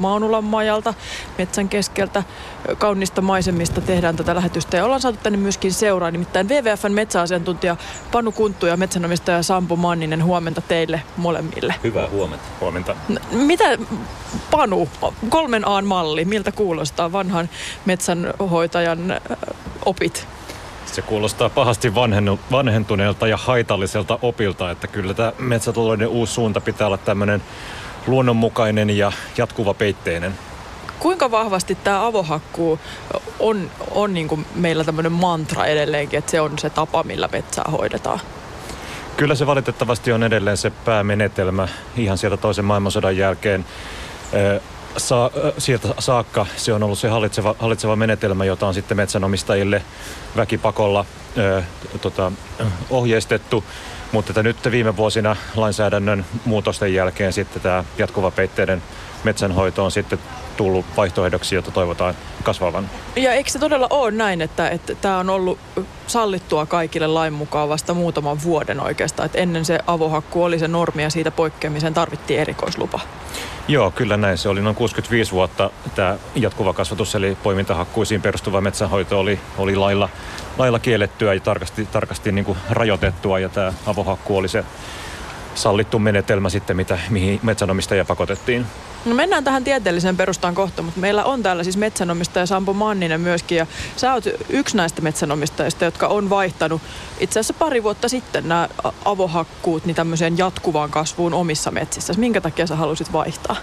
Maunulan majalta metsän keskeltä kaunista maisemista tehdään tätä lähetystä ja ollaan saatu tänne myöskin seuraa. Nimittäin WWFn metsäasiantuntija Panu Kunttu ja metsänomistaja Sampo Manninen huomenta teille molemmille. Hyvää huomenta. Huomenta. Mitä Panu, kolmen A malli, miltä kuulostaa vanhan metsänhoitajan opit? Se kuulostaa pahasti vanhentuneelta ja haitalliselta opilta, että kyllä tämä metsätalouden uusi suunta pitää olla tämmöinen luonnonmukainen ja jatkuva peitteinen. Kuinka vahvasti tämä avohakkuu on, on niin kuin meillä tämmöinen mantra edelleenkin, että se on se tapa, millä metsää hoidetaan? Kyllä se valitettavasti on edelleen se päämenetelmä ihan sieltä toisen maailmansodan jälkeen. Sa- sieltä saakka se on ollut se hallitseva, hallitseva menetelmä, jota on sitten metsänomistajille väkipakolla ö, tota, ohjeistettu. Mutta että nyt viime vuosina lainsäädännön muutosten jälkeen sitten tämä jatkuva peitteiden metsänhoito on sitten tullut vaihtoehdoksi, jota toivotaan kasvavan. Ja eikö se todella ole näin, että, että tämä on ollut sallittua kaikille lain mukaan vasta muutaman vuoden oikeastaan, että ennen se avohakku oli se normi ja siitä poikkeamiseen tarvittiin erikoislupa? Joo, kyllä näin. Se oli noin 65 vuotta tämä jatkuva kasvatus, eli poimintahakkuisiin perustuva metsänhoito oli, oli lailla, lailla kiellettyä ja tarkasti, tarkasti niin kuin rajoitettua, ja tämä avohakku oli se sallittu menetelmä sitten, mitä, mihin metsänomistajia pakotettiin. No mennään tähän tieteelliseen perustaan kohta, mutta meillä on täällä siis metsänomistaja Sampo Manninen myöskin. Ja sä oot yksi näistä metsänomistajista, jotka on vaihtanut itse asiassa pari vuotta sitten nämä avohakkuut niin tämmöiseen jatkuvaan kasvuun omissa metsissä. Minkä takia sä halusit vaihtaa?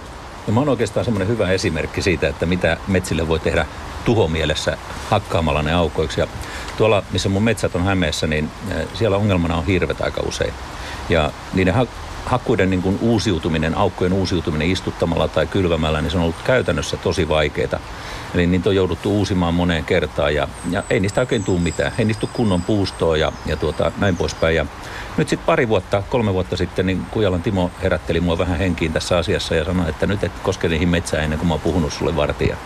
No mä oon oikeastaan semmoinen hyvä esimerkki siitä, että mitä metsille voi tehdä tuhomielessä hakkaamalla ne aukoiksi. Ja tuolla, missä mun metsät on Hämeessä, niin eh, siellä ongelmana on hirvet aika usein. Ja niiden hakkuiden niin kuin uusiutuminen, aukkojen uusiutuminen istuttamalla tai kylvämällä, niin se on ollut käytännössä tosi vaikeaa. Eli niitä on jouduttu uusimaan moneen kertaan ja, ja ei niistä oikein tule mitään. Ei niistä kunnon puustoa ja, ja tuota, näin poispäin. Ja nyt sitten pari vuotta, kolme vuotta sitten, niin Kujalan Timo herätteli mua vähän henkiin tässä asiassa ja sanoi, että nyt et koske niihin metsään ennen kuin mä oon puhunut sulle vartia.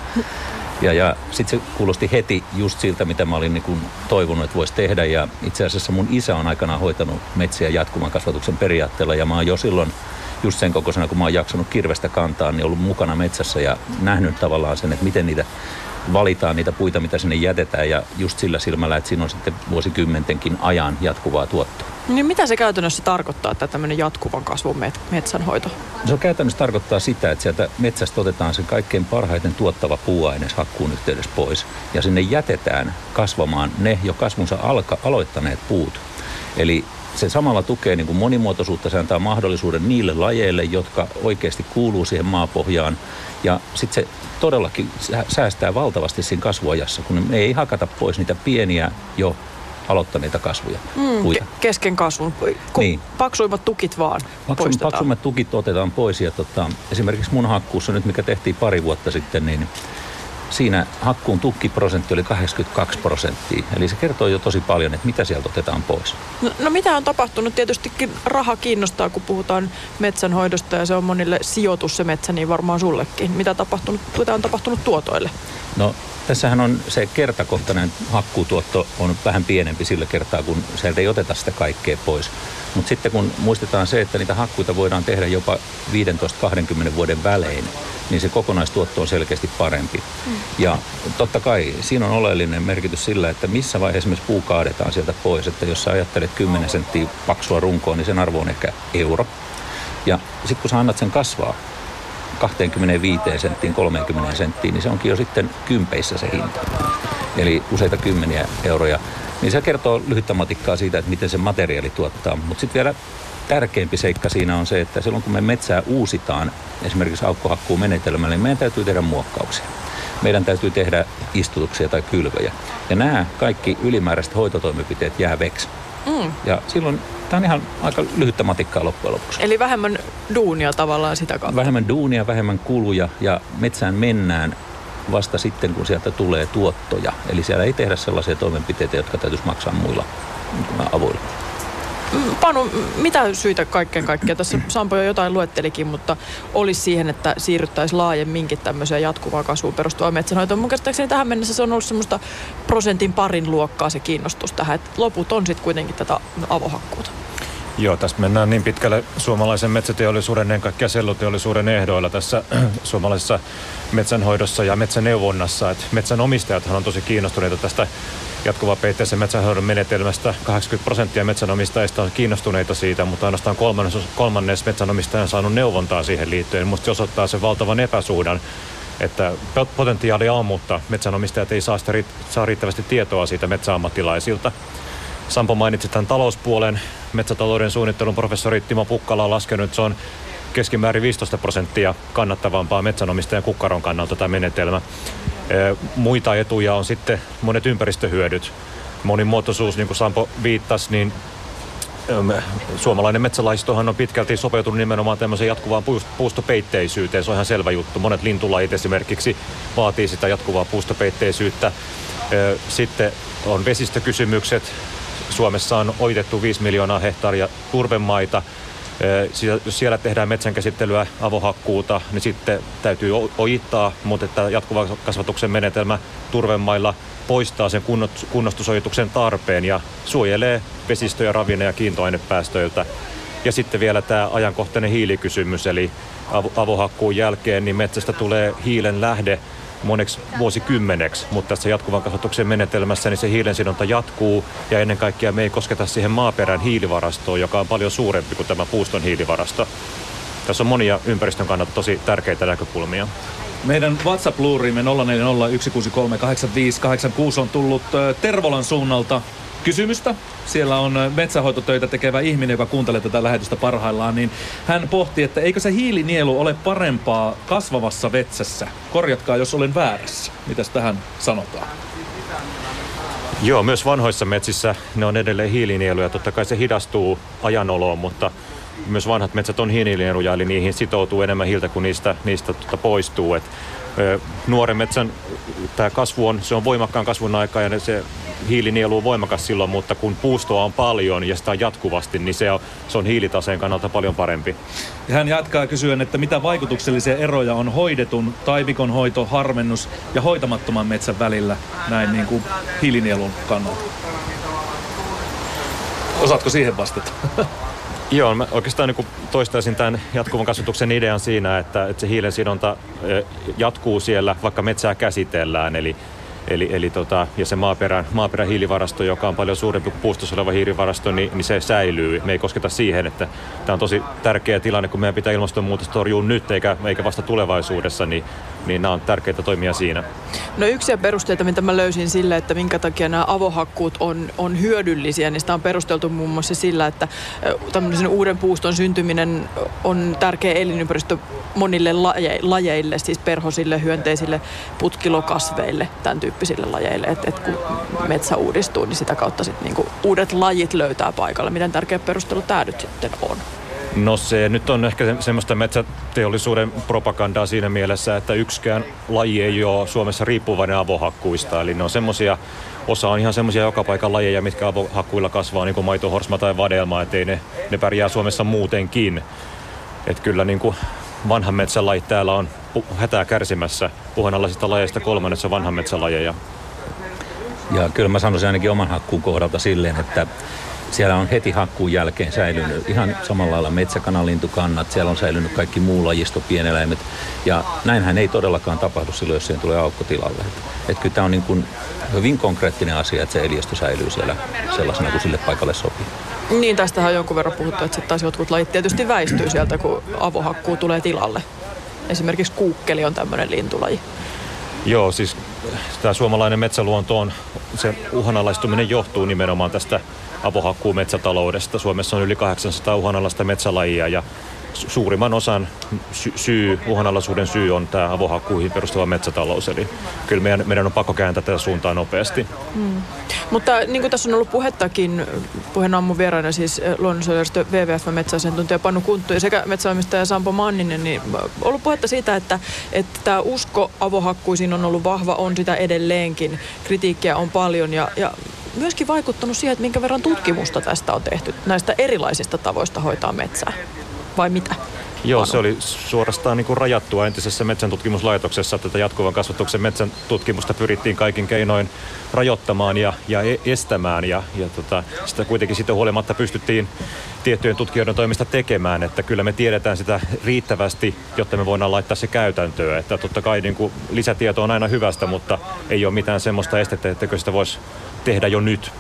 Ja, ja sitten se kuulosti heti just siltä, mitä mä olin niin toivonut, että voisi tehdä. Ja itse asiassa mun isä on aikanaan hoitanut metsiä jatkuvan kasvatuksen periaatteella. Ja mä oon jo silloin just sen kokoisena, kun mä oon jaksanut kirvestä kantaa, niin ollut mukana metsässä ja nähnyt tavallaan sen, että miten niitä valitaan niitä puita, mitä sinne jätetään ja just sillä silmällä, että siinä on sitten vuosikymmentenkin ajan jatkuvaa tuottoa. Niin mitä se käytännössä tarkoittaa, että tämmöinen jatkuvan kasvun metsänhoito? Se käytännössä tarkoittaa sitä, että sieltä metsästä otetaan se kaikkein parhaiten tuottava puuaines hakkuun yhteydessä pois ja sinne jätetään kasvamaan ne jo kasvunsa alka, aloittaneet puut. Eli se samalla tukee niin kuin monimuotoisuutta, se antaa mahdollisuuden niille lajeille, jotka oikeasti kuuluu siihen maapohjaan. Ja sitten se todellakin säästää valtavasti siinä kasvuajassa, kun me ei hakata pois niitä pieniä jo aloittaneita kasvuja. Mm, ke- kesken kasvun. Ku- niin. Paksuimmat tukit vaan Paksu, Paksuimmat tukit otetaan pois. Ja tota, esimerkiksi mun hakkuussa nyt, mikä tehtiin pari vuotta sitten, niin siinä hakkuun tukkiprosentti oli 82 prosenttia. Eli se kertoo jo tosi paljon, että mitä sieltä otetaan pois. No, no mitä on tapahtunut? Tietystikin raha kiinnostaa, kun puhutaan metsänhoidosta ja se on monille sijoitus se metsä, niin varmaan sullekin. Mitä, tapahtunut, mitä on tapahtunut tuotoille? No tässähän on se kertakohtainen hakkuutuotto on vähän pienempi sillä kertaa, kun sieltä ei oteta sitä kaikkea pois. Mutta sitten kun muistetaan se, että niitä hakkuita voidaan tehdä jopa 15-20 vuoden välein, niin se kokonaistuotto on selkeästi parempi. Mm. Ja totta kai siinä on oleellinen merkitys sillä, että missä vaiheessa esimerkiksi puu kaadetaan sieltä pois. Että jos sä ajattelet 10 senttiä paksua runkoa, niin sen arvo on ehkä euro. Ja sitten kun sä annat sen kasvaa 25 senttiin, 30 senttiin, niin se onkin jo sitten kympeissä se hinta. Eli useita kymmeniä euroja. Niin se kertoo lyhyttä matikkaa siitä, että miten se materiaali tuottaa. Mutta sitten vielä tärkeämpi seikka siinä on se, että silloin kun me metsää uusitaan, esimerkiksi aukkohakkuun menetelmällä, niin meidän täytyy tehdä muokkauksia. Meidän täytyy tehdä istutuksia tai kylvöjä. Ja nämä kaikki ylimääräiset hoitotoimenpiteet jää veksi. Mm. Ja silloin tämä on ihan aika lyhyttä matikkaa loppujen lopuksi. Eli vähemmän duunia tavallaan sitä kautta? Vähemmän duunia, vähemmän kuluja ja metsään mennään vasta sitten, kun sieltä tulee tuottoja. Eli siellä ei tehdä sellaisia toimenpiteitä, jotka täytyisi maksaa muilla avuilla. Panu, mitä syitä kaikkeen kaikkea? Tässä Sampo jo jotain luettelikin, mutta olisi siihen, että siirryttäisiin laajemminkin tämmöiseen jatkuvaan kasvuun perustuvaan metsänhoitoon. Mun käsittääkseni tähän mennessä se on ollut semmoista prosentin parin luokkaa se kiinnostus tähän, että loput on sitten kuitenkin tätä avohakkuuta. Joo, tässä mennään niin pitkälle suomalaisen metsäteollisuuden, ennen kaikkea selluteollisuuden ehdoilla tässä suomalaisessa metsänhoidossa ja metsäneuvonnassa. Että metsänomistajathan on tosi kiinnostuneita tästä jatkuvapeitteisen metsänhoidon menetelmästä. 80 prosenttia metsänomistajista on kiinnostuneita siitä, mutta ainoastaan kolmannes, kolmannes metsänomistaja on saanut neuvontaa siihen liittyen. Minusta se osoittaa sen valtavan epäsuhdan, että potentiaalia on, mutta metsänomistajat ei saa, sitä, saa riittävästi tietoa siitä metsäammattilaisilta. Sampo mainitsi tämän talouspuolen. Metsätalouden suunnittelun professori Timo Pukkala on laskenut, että se on keskimäärin 15 prosenttia kannattavampaa metsänomistajan kukkaron kannalta tämä menetelmä. Muita etuja on sitten monet ympäristöhyödyt. Monimuotoisuus, niin kuin Sampo viittasi, niin suomalainen metsälaistohan on pitkälti sopeutunut nimenomaan tämmöiseen jatkuvaan puustopeitteisyyteen. Se on ihan selvä juttu. Monet lintulajit esimerkiksi vaatii sitä jatkuvaa puustopeitteisyyttä. Sitten on vesistökysymykset. Suomessa on oitettu 5 miljoonaa hehtaaria turvemaita. Jos siellä tehdään metsänkäsittelyä, avohakkuuta, niin sitten täytyy ojittaa, mutta että jatkuva kasvatuksen menetelmä turvemailla poistaa sen kunnostusojituksen tarpeen ja suojelee vesistöjä, ravinne- ja kiintoainepäästöiltä. Ja sitten vielä tämä ajankohtainen hiilikysymys, eli avohakkuun jälkeen niin metsästä tulee hiilen lähde moneksi vuosikymmeneksi, mutta tässä jatkuvan kasvatuksen menetelmässä niin se hiilensidonta jatkuu ja ennen kaikkea me ei kosketa siihen maaperän hiilivarastoon, joka on paljon suurempi kuin tämä puuston hiilivarasto. Tässä on monia ympäristön kannalta tosi tärkeitä näkökulmia. Meidän WhatsApp-luurimme 0401638586 on tullut Tervolan suunnalta kysymystä. Siellä on metsähoitotöitä tekevä ihminen, joka kuuntelee tätä lähetystä parhaillaan, niin hän pohti, että eikö se hiilinielu ole parempaa kasvavassa vetsässä? Korjatkaa, jos olen väärässä. Mitäs tähän sanotaan? Joo, myös vanhoissa metsissä ne on edelleen hiilinieluja. Totta kai se hidastuu ajanoloon, mutta myös vanhat metsät on hiilinieluja, eli niihin sitoutuu enemmän hiiltä kuin niistä, niistä tuota poistuu. Et, ö, nuoren metsän tämä kasvu on, se on voimakkaan kasvun aika ja se hiilinielu on voimakas silloin, mutta kun puustoa on paljon ja sitä on jatkuvasti, niin se on, se on hiilitaseen kannalta paljon parempi. Ja hän jatkaa kysyen, että mitä vaikutuksellisia eroja on hoidetun taimikon hoito, harmennus ja hoitamattoman metsän välillä näin niin kuin hiilinielun kannalta. Osaatko siihen vastata? Joo, mä oikeastaan niin toistaisin tämän jatkuvan kasvatuksen idean siinä, että, että se hiilen sidonta jatkuu siellä, vaikka metsää käsitellään. Eli Eli, eli tota, ja se maaperän, maaperän hiilivarasto, joka on paljon suurempi kuin puustossa oleva hiilivarasto, niin, niin se säilyy. Me ei kosketa siihen, että tämä on tosi tärkeä tilanne, kun meidän pitää ilmastonmuutosta torjua nyt eikä, eikä vasta tulevaisuudessa, niin, niin nämä on tärkeitä toimia siinä. No yksi perusteita, mitä mä löysin sille, että minkä takia nämä avohakkuut on, on hyödyllisiä, niin sitä on perusteltu muun muassa sillä, että tämmöisen uuden puuston syntyminen on tärkeä elinympäristö monille laje, lajeille, siis perhosille, hyönteisille, putkilokasveille, tämän tyyppisille lajeille. Että et kun metsä uudistuu, niin sitä kautta sit niinku uudet lajit löytää paikalle. Miten tärkeä perustelu tämä nyt sitten on? No se nyt on ehkä semmoista metsäteollisuuden propagandaa siinä mielessä, että yksikään laji ei ole Suomessa riippuvainen avohakkuista. Eli ne on semmoisia, osa on ihan semmoisia joka paikan lajeja, mitkä avohakkuilla kasvaa, niin kuin maitohorsma tai vadelma, ettei ne, ne pärjää Suomessa muutenkin. Että kyllä niin kuin vanhan metsän lajit täällä on hätää kärsimässä. Uhanalaisista lajeista kolmannessa vanhan metsän lajeja. Ja kyllä mä sanoisin ainakin oman hakkuun kohdalta silleen, että siellä on heti hakkuun jälkeen säilynyt ihan samalla lailla metsäkanalintukannat, siellä on säilynyt kaikki muu lajisto, pieneläimet. Ja näinhän ei todellakaan tapahdu silloin, jos siihen tulee aukko tilalle. Että et kyllä tämä on niin kuin hyvin konkreettinen asia, että se eliöstö säilyy siellä sellaisena kuin sille paikalle sopii. Niin, tästä on jonkun verran puhuttu, että sitten taas jotkut lajit tietysti väistyy sieltä, kun avohakkuu tulee tilalle. Esimerkiksi kuukkeli on tämmöinen lintulaji. Joo, siis tämä suomalainen metsäluonto on, se uhanalaistuminen johtuu nimenomaan tästä avohakkuu metsätaloudesta. Suomessa on yli 800 uhanalaista metsälajia ja suurimman osan sy- syy, uhanalaisuuden syy on tämä avohakkuihin perustuva metsätalous. Eli kyllä meidän, meidän on pakko kääntää tätä suuntaa nopeasti. Hmm. Mutta niin kuin tässä on ollut puhettakin, puheen aamun vieraana siis eh, luonnonsuojelujärjestö WWF metsäasiantuntija Panu Kunttu ja sekä metsäomistaja Sampo Manninen, niin ollut puhetta siitä, että, että tämä usko avohakkuisiin on ollut vahva, on sitä edelleenkin. Kritiikkiä on paljon ja, ja myöskin vaikuttanut siihen, että minkä verran tutkimusta tästä on tehty, näistä erilaisista tavoista hoitaa metsää vai mitä? Joo, se oli suorastaan niin kuin rajattua entisessä metsäntutkimuslaitoksessa. Tätä jatkuvan kasvatuksen metsän tutkimusta pyrittiin kaikin keinoin rajoittamaan ja, ja e- estämään. Ja, ja tota, sitä kuitenkin siitä huolimatta pystyttiin tiettyjen tutkijoiden toimesta tekemään. Että kyllä me tiedetään sitä riittävästi, jotta me voidaan laittaa se käytäntöön. Että totta kai niin kuin lisätieto on aina hyvästä, mutta ei ole mitään semmoista estettä, että sitä voisi tehdä jo nyt.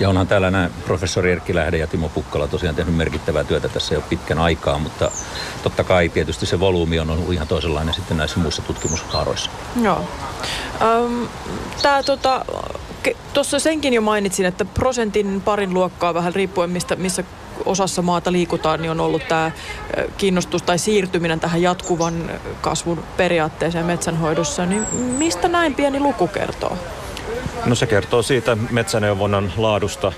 Ja onhan täällä nämä professori Erkki Lähde ja Timo Pukkala tosiaan tehnyt merkittävää työtä tässä jo pitkän aikaa, mutta totta kai tietysti se volyymi on ollut ihan toisenlainen sitten näissä muissa tutkimushaaroissa. Joo. Öm, tää tota, tuossa senkin jo mainitsin, että prosentin parin luokkaa vähän riippuen mistä, missä osassa maata liikutaan, niin on ollut tämä kiinnostus tai siirtyminen tähän jatkuvan kasvun periaatteeseen metsänhoidossa. Niin mistä näin pieni luku kertoo? No se kertoo siitä metsäneuvonnan laadusta,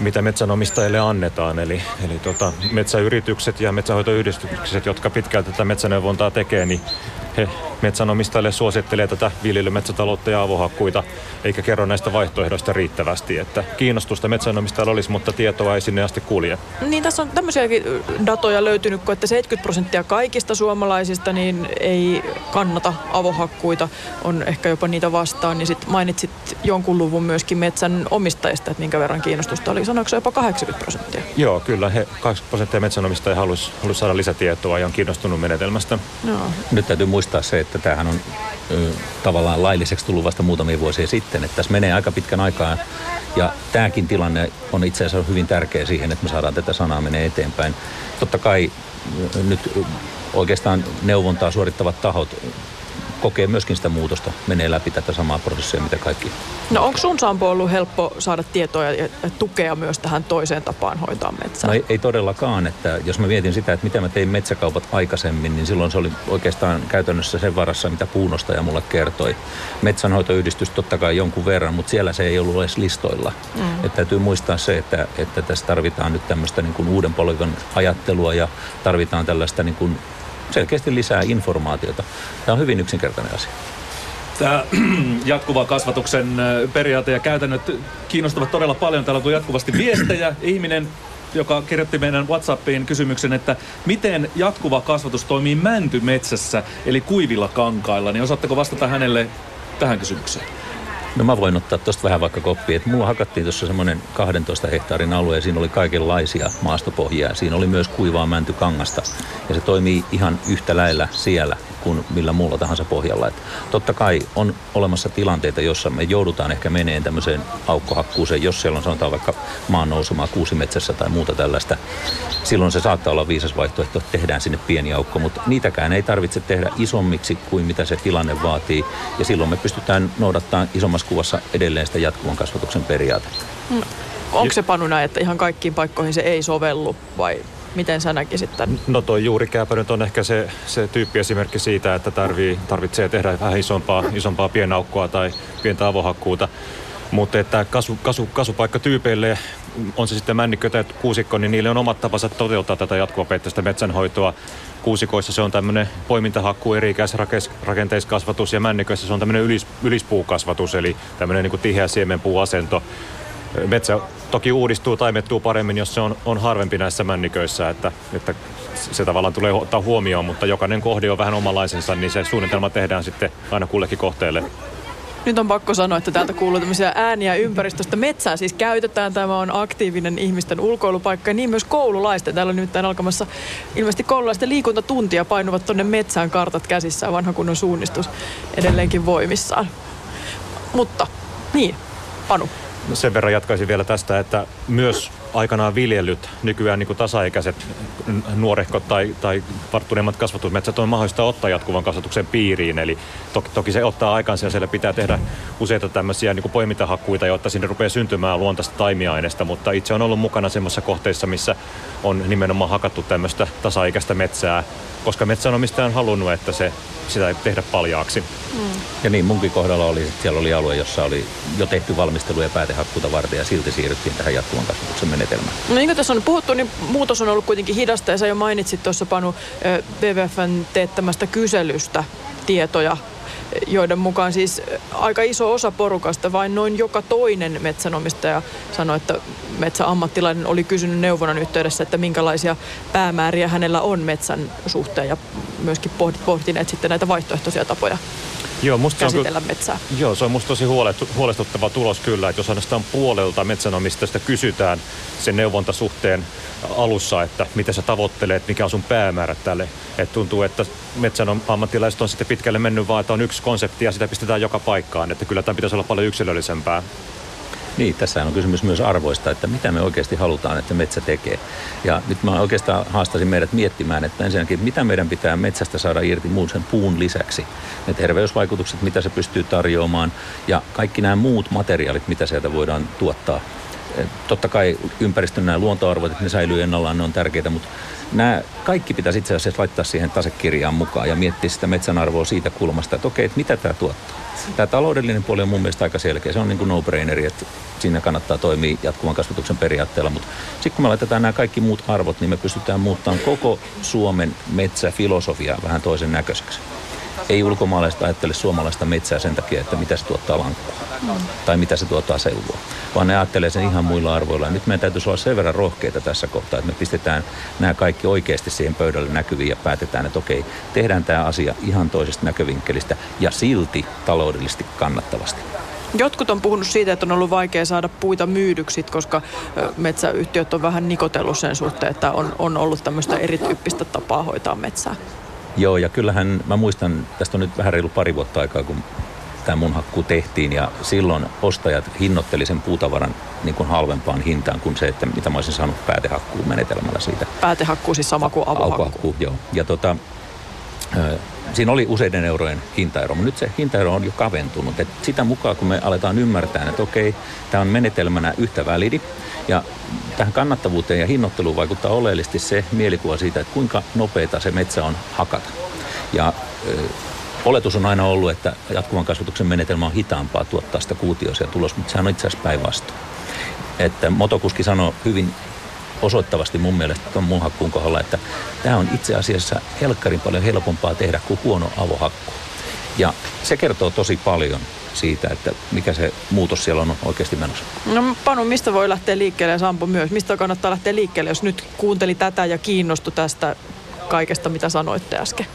mitä metsänomistajille annetaan. Eli, eli tota, metsäyritykset ja metsähoitoyhdistykset, jotka pitkälti tätä metsäneuvontaa tekee, niin he metsänomistajille suosittelee tätä viljelymetsätaloutta ja avohakkuita, eikä kerro näistä vaihtoehdoista riittävästi. Että kiinnostusta metsänomistajilla olisi, mutta tietoa ei sinne asti kulje. Niin tässä on tämmöisiäkin datoja löytynyt, kun että 70 prosenttia kaikista suomalaisista niin ei kannata avohakkuita, on ehkä jopa niitä vastaan. Niin sitten mainitsit jonkun luvun myöskin metsän omistajista, että minkä verran kiinnostusta oli. Sanoiko se jopa 80 prosenttia? Joo, kyllä. He 80 prosenttia metsänomistajia haluaisi haluais saada lisätietoa ja on kiinnostunut menetelmästä. Joo. Nyt täytyy muistaa se, että tämähän on ö, tavallaan lailliseksi tullut vasta muutamia vuosia sitten. Että tässä menee aika pitkän aikaa ja tämäkin tilanne on itse asiassa hyvin tärkeä siihen, että me saadaan tätä sanaa menee eteenpäin. Totta kai nyt oikeastaan neuvontaa suorittavat tahot kokee myöskin sitä muutosta, menee läpi tätä samaa prosessia, mitä kaikki. No onko sun Sampo ollut helppo saada tietoa ja, tukea myös tähän toiseen tapaan hoitaa metsää? No ei, ei todellakaan, että jos mä mietin sitä, että mitä mä tein metsäkaupat aikaisemmin, niin silloin se oli oikeastaan käytännössä sen varassa, mitä puunostaja mulle kertoi. Metsänhoitoyhdistys totta kai jonkun verran, mutta siellä se ei ollut edes listoilla. Mm. Että täytyy muistaa se, että, että tässä tarvitaan nyt tämmöistä niin kuin uuden polven ajattelua ja tarvitaan tällaista niin kuin selkeästi lisää informaatiota. Tämä on hyvin yksinkertainen asia. Tämä jatkuva kasvatuksen periaate ja käytännöt kiinnostavat todella paljon. Täällä on jatkuvasti viestejä. Ihminen, joka kirjoitti meidän WhatsAppiin kysymyksen, että miten jatkuva kasvatus toimii mäntymetsässä, eli kuivilla kankailla, niin osaatteko vastata hänelle tähän kysymykseen? No mä voin ottaa tuosta vähän vaikka koppia. Että mulla hakattiin tuossa semmoinen 12 hehtaarin alue ja siinä oli kaikenlaisia maastopohjia. Siinä oli myös kuivaa mäntykangasta ja se toimii ihan yhtä lailla siellä kuin millä muulla tahansa pohjalla. Että totta kai on olemassa tilanteita, jossa me joudutaan ehkä meneen tämmöiseen aukkohakkuuseen, jos siellä on sanotaan vaikka maan nousumaa kuusimetsässä tai muuta tällaista. Silloin se saattaa olla viisas vaihtoehto, että tehdään sinne pieni aukko, mutta niitäkään ei tarvitse tehdä isommiksi kuin mitä se tilanne vaatii. Ja silloin me pystytään noudattamaan isommassa kuvassa edelleen sitä jatkuvan kasvatuksen periaatetta. Mm. Onko se Panu näin, että ihan kaikkiin paikkoihin se ei sovellu vai miten sä näkisit tämän? No toi juurikääpä nyt on ehkä se, se tyyppiesimerkki siitä, että tarvii, tarvitsee tehdä vähän isompaa, isompaa pienaukkoa tai pientä avohakkuuta. Mutta että kasu, kasu, kasvupaikkatyypeille, on se sitten männikkö tai kuusikko, niin niille on omat tapansa toteuttaa tätä jatkuvapeitteistä metsänhoitoa. Kuusikoissa se on tämmöinen poimintahakku, eri rakenteiskasvatus ja männiköissä se on tämmöinen ylis, ylispuukasvatus, eli tämmöinen niin tiheä siemenpuuasento. Metsä toki uudistuu, taimettuu paremmin, jos se on, on harvempi näissä männiköissä, että, että se tavallaan tulee ottaa huomioon, mutta jokainen kohde on vähän omanlaisensa, niin se suunnitelma tehdään sitten aina kullekin kohteelle. Nyt on pakko sanoa, että täältä kuuluu tämmöisiä ääniä ympäristöstä. Metsää siis käytetään. Tämä on aktiivinen ihmisten ulkoilupaikka ja niin myös koululaisten. Täällä on nimittäin alkamassa ilmeisesti koululaisten liikuntatuntia painuvat tonne metsään kartat käsissään. Vanha kunnon suunnistus edelleenkin voimissaan. Mutta niin, Panu. No sen verran jatkaisin vielä tästä, että myös aikanaan viljelyt, nykyään niin kuin tasaikäiset nuorehkot tai, tai varttuneemmat kasvatusmetsät on mahdollista ottaa jatkuvan kasvatuksen piiriin. Eli toki, toki se ottaa aikansa ja siellä pitää tehdä useita tämmöisiä niin kuin poimintahakkuita, jotta sinne rupeaa syntymään luontaista taimiaineesta. Mutta itse on ollut mukana semmoisessa kohteissa, missä on nimenomaan hakattu tämmöistä tasaikäistä metsää, koska metsänomistaja on halunnut, että se, sitä ei tehdä paljaaksi. Mm. Ja niin, munkin kohdalla oli, siellä oli alue, jossa oli jo tehty valmistelu ja päätehakkuuta varten ja silti siirryttiin tähän jatkuvan kasvatuksen menetelmään. No niin kuin tässä on puhuttu, niin muutos on ollut kuitenkin hidasta ja sä jo mainitsit tuossa Panu WWFn teettämästä kyselystä tietoja joiden mukaan siis aika iso osa porukasta, vain noin joka toinen metsänomistaja sanoi, että metsäammattilainen oli kysynyt neuvonnan yhteydessä, että minkälaisia päämääriä hänellä on metsän suhteen ja myöskin pohtineet sitten näitä vaihtoehtoisia tapoja Joo, musta käsitellä on, metsää. Joo, se on musta tosi huolestuttava tulos kyllä, että jos ainoastaan puolelta metsänomistajista kysytään sen neuvontasuhteen alussa, että mitä sä tavoittelet, mikä on sun päämäärä tälle. Että tuntuu, että metsän ammattilaiset on sitten pitkälle mennyt vaan, että on yksi konsepti ja sitä pistetään joka paikkaan. Että kyllä tämä pitäisi olla paljon yksilöllisempää. Niin, tässä on kysymys myös arvoista, että mitä me oikeasti halutaan, että metsä tekee. Ja nyt mä oikeastaan haastasin meidät miettimään, että ensinnäkin mitä meidän pitää metsästä saada irti muun sen puun lisäksi. Ne terveysvaikutukset, mitä se pystyy tarjoamaan ja kaikki nämä muut materiaalit, mitä sieltä voidaan tuottaa totta kai ympäristön nämä luontoarvot, että ne säilyy ennallaan, ne on tärkeitä, mutta nämä kaikki pitäisi itse asiassa laittaa siihen tasekirjaan mukaan ja miettiä sitä metsän arvoa siitä kulmasta, että okei, että mitä tämä tuottaa. Tämä taloudellinen puoli on mun mielestä aika selkeä. Se on niin kuin no-braineri, että siinä kannattaa toimia jatkuvan kasvatuksen periaatteella. Mutta sitten kun me laitetaan nämä kaikki muut arvot, niin me pystytään muuttamaan koko Suomen metsäfilosofia vähän toisen näköiseksi ei ulkomaalaiset ajattele suomalaista metsää sen takia, että mitä se tuottaa lankkua. Tai mitä se tuottaa seuvua, vaan ne ajattelee sen ihan muilla arvoilla. Ja nyt meidän täytyisi olla sen verran rohkeita tässä kohtaa, että me pistetään nämä kaikki oikeasti siihen pöydälle näkyviin ja päätetään, että okei, tehdään tämä asia ihan toisesta näkövinkkelistä ja silti taloudellisesti kannattavasti. Jotkut on puhunut siitä, että on ollut vaikea saada puita myydyksi, koska metsäyhtiöt on vähän nikotellut sen suhteen, että on, on ollut tämmöistä erityyppistä tapaa hoitaa metsää. Joo, ja kyllähän mä muistan, tästä on nyt vähän reilu pari vuotta aikaa, kun tämä mun hakku tehtiin ja silloin ostajat hinnoitteli sen puutavaran niin kuin halvempaan hintaan kuin se, että mitä mä olisin saanut päätehakkuun menetelmällä siitä. Päätehakku siis sama kuin avohakku. avohakku joo. Ja tota, siinä oli useiden eurojen hintaero, mutta nyt se hintaero on jo kaventunut. Et sitä mukaan, kun me aletaan ymmärtää, että okei, tämä on menetelmänä yhtä validi, ja tähän kannattavuuteen ja hinnoitteluun vaikuttaa oleellisesti se mielikuva siitä, että kuinka nopeita se metsä on hakata. Ja oletus on aina ollut, että jatkuvan kasvatuksen menetelmä on hitaampaa tuottaa sitä kuutiosia tulos, mutta sehän on itse asiassa päinvastoin. Että motokuski sanoi hyvin osoittavasti mun mielestä tuon mun hakkuun kohdalla, että tämä on itse asiassa helkkarin paljon helpompaa tehdä kuin huono avohakku. Ja se kertoo tosi paljon siitä, että mikä se muutos siellä on oikeasti menossa. No Panu, mistä voi lähteä liikkeelle ja Sampo myös? Mistä kannattaa lähteä liikkeelle, jos nyt kuunteli tätä ja kiinnostui tästä kaikesta, mitä sanoitte äsken?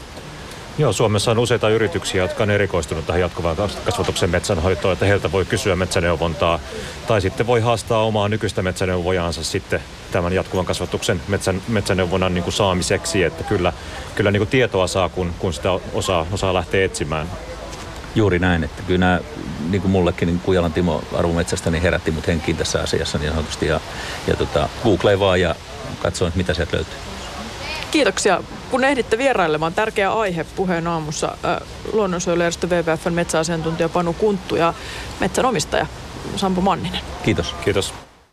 Joo, Suomessa on useita yrityksiä, jotka on erikoistunut tähän jatkuvaan kasvatuksen metsänhoitoon, että heiltä voi kysyä metsäneuvontaa tai sitten voi haastaa omaa nykyistä metsäneuvojaansa sitten tämän jatkuvan kasvatuksen metsän, metsäneuvonnan niin kuin saamiseksi, että kyllä, kyllä niin kuin tietoa saa, kun, kun sitä osaa, osaa lähteä etsimään. Juuri näin, että kyllä nämä, niin kuin mullekin, niin Kujalan Timo arvometsästä niin herätti mut henkiin tässä asiassa niin sanotusti ja, ja tota, Google vaan ja katsoin, mitä sieltä löytyy. Kiitoksia, kun ehditte vierailemaan. Tärkeä aihe puheen aamussa. Luonnonsuojelujärjestö WWFn metsäasiantuntija Panu Kunttu ja metsänomistaja Sampo Manninen. Kiitos. Kiitos.